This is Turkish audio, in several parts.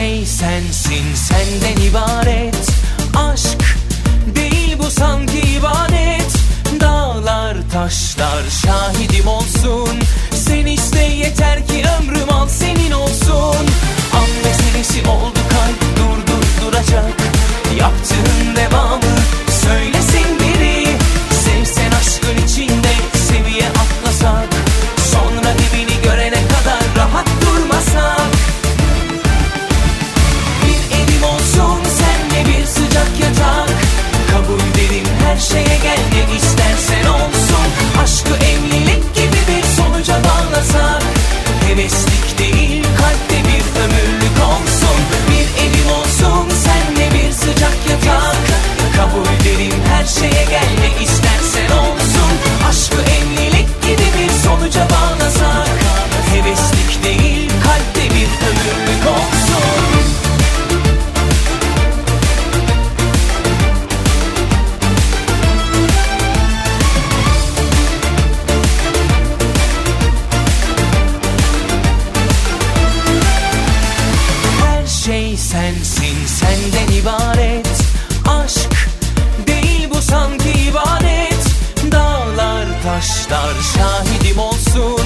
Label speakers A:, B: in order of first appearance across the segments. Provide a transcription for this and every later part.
A: şey sensin. Senden ibaret. Aşk değil bu sanki ibadet. Dağlar taşlar şahidim o sensin. Senden ibaret. Aşk değil bu sanki ibaret Dağlar taşlar şahidim olsun.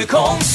A: 别空